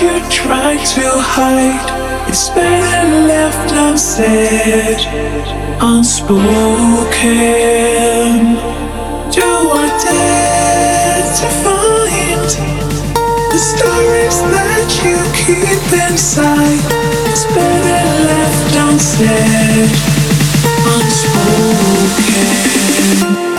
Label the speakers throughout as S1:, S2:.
S1: you try to hide. It's better left unsaid, unspoken. Do I dare to find the stories that you keep inside? It's better left unsaid, unspoken.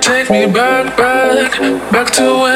S2: Take me back, back, back to when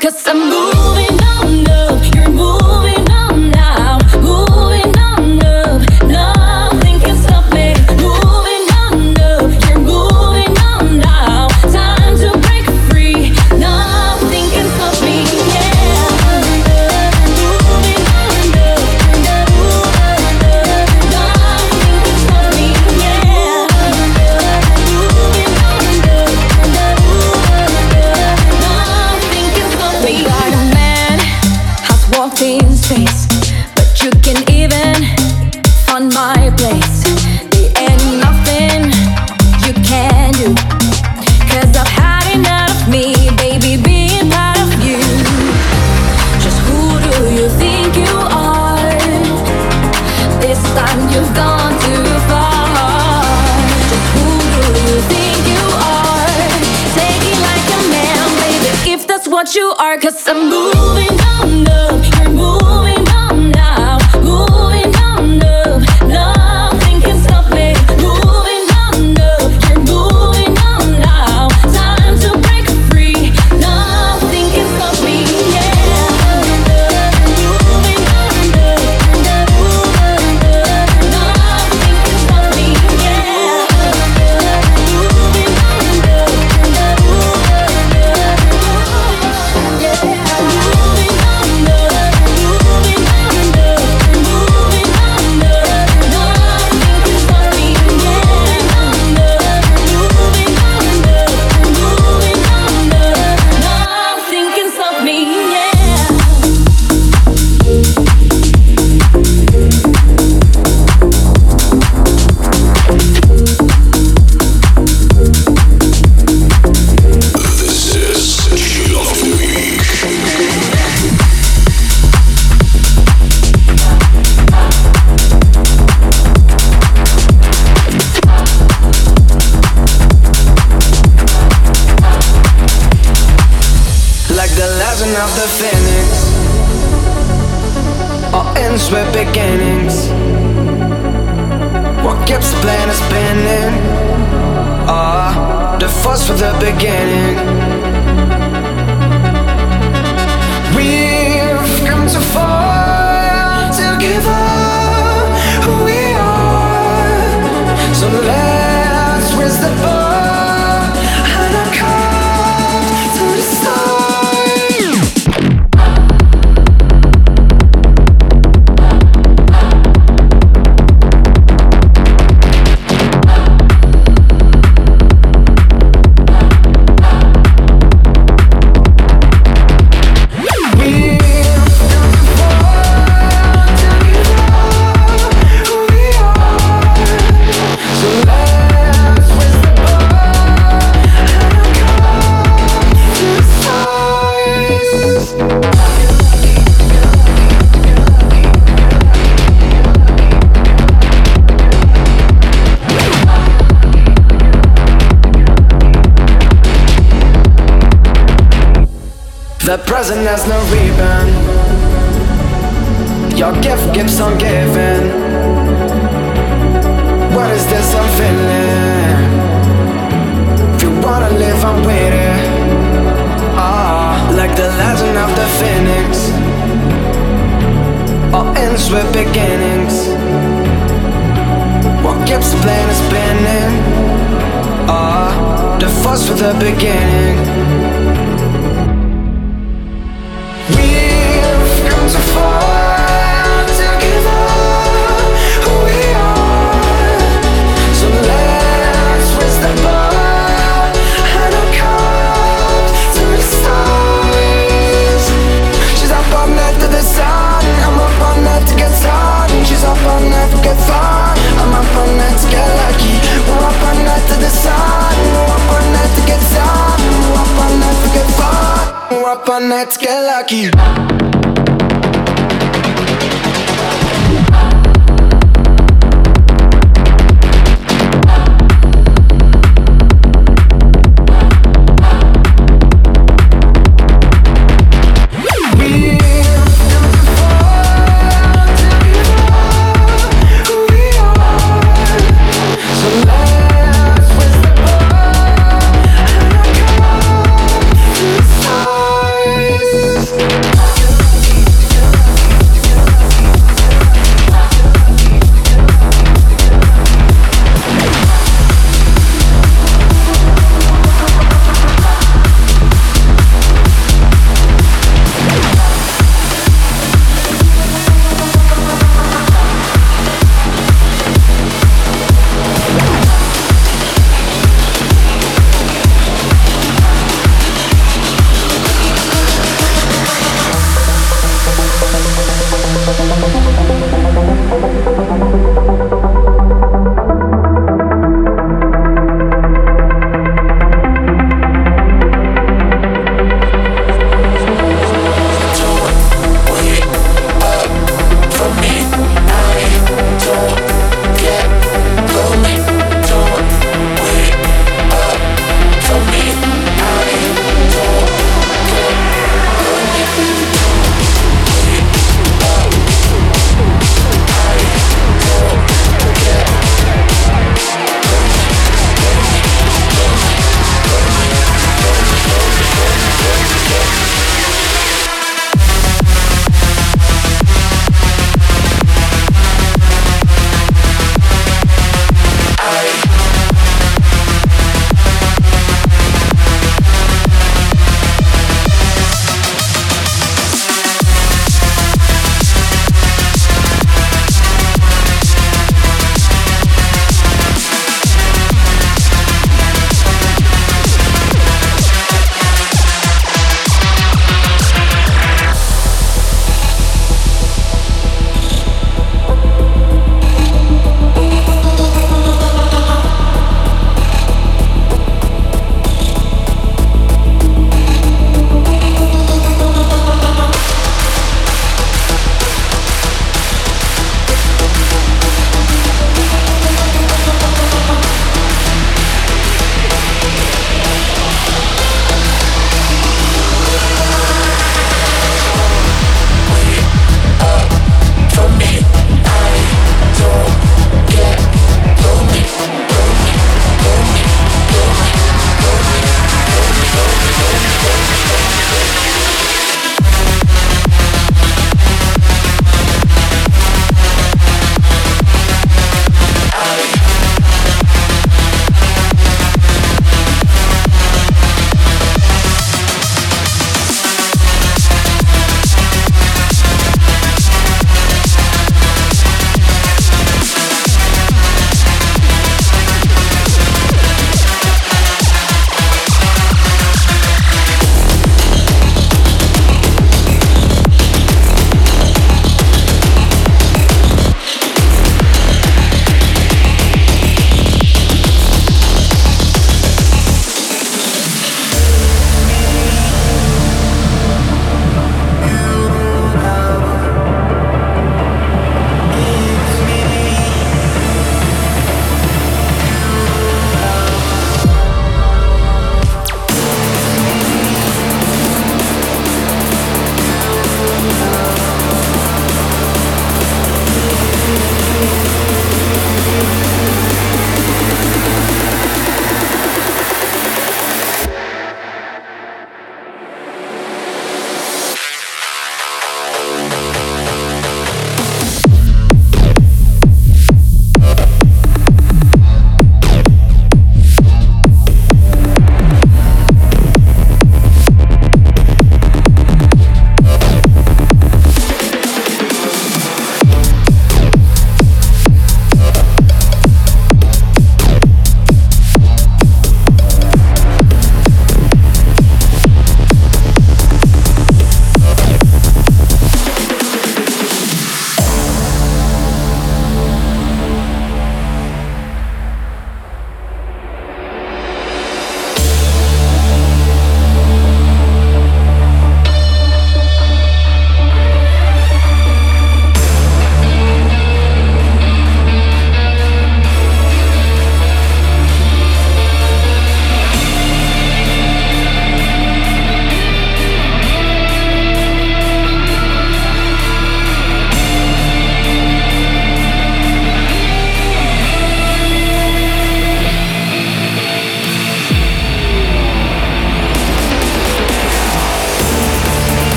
S3: cause I'm moving what you are, cause I'm moving
S4: under. the
S1: finish Or ends with beginnings. What keeps playing is spinning Ah, the force for the beginning. present has no ribbon. Your gift keeps on giving. What is this I'm feeling? If you wanna live, I'm waiting. Ah, like the legend of the phoenix. All ends with beginnings. What keeps playing is spinning. Ah, the force with the beginning. up on that, get lucky.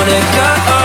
S5: wanna go.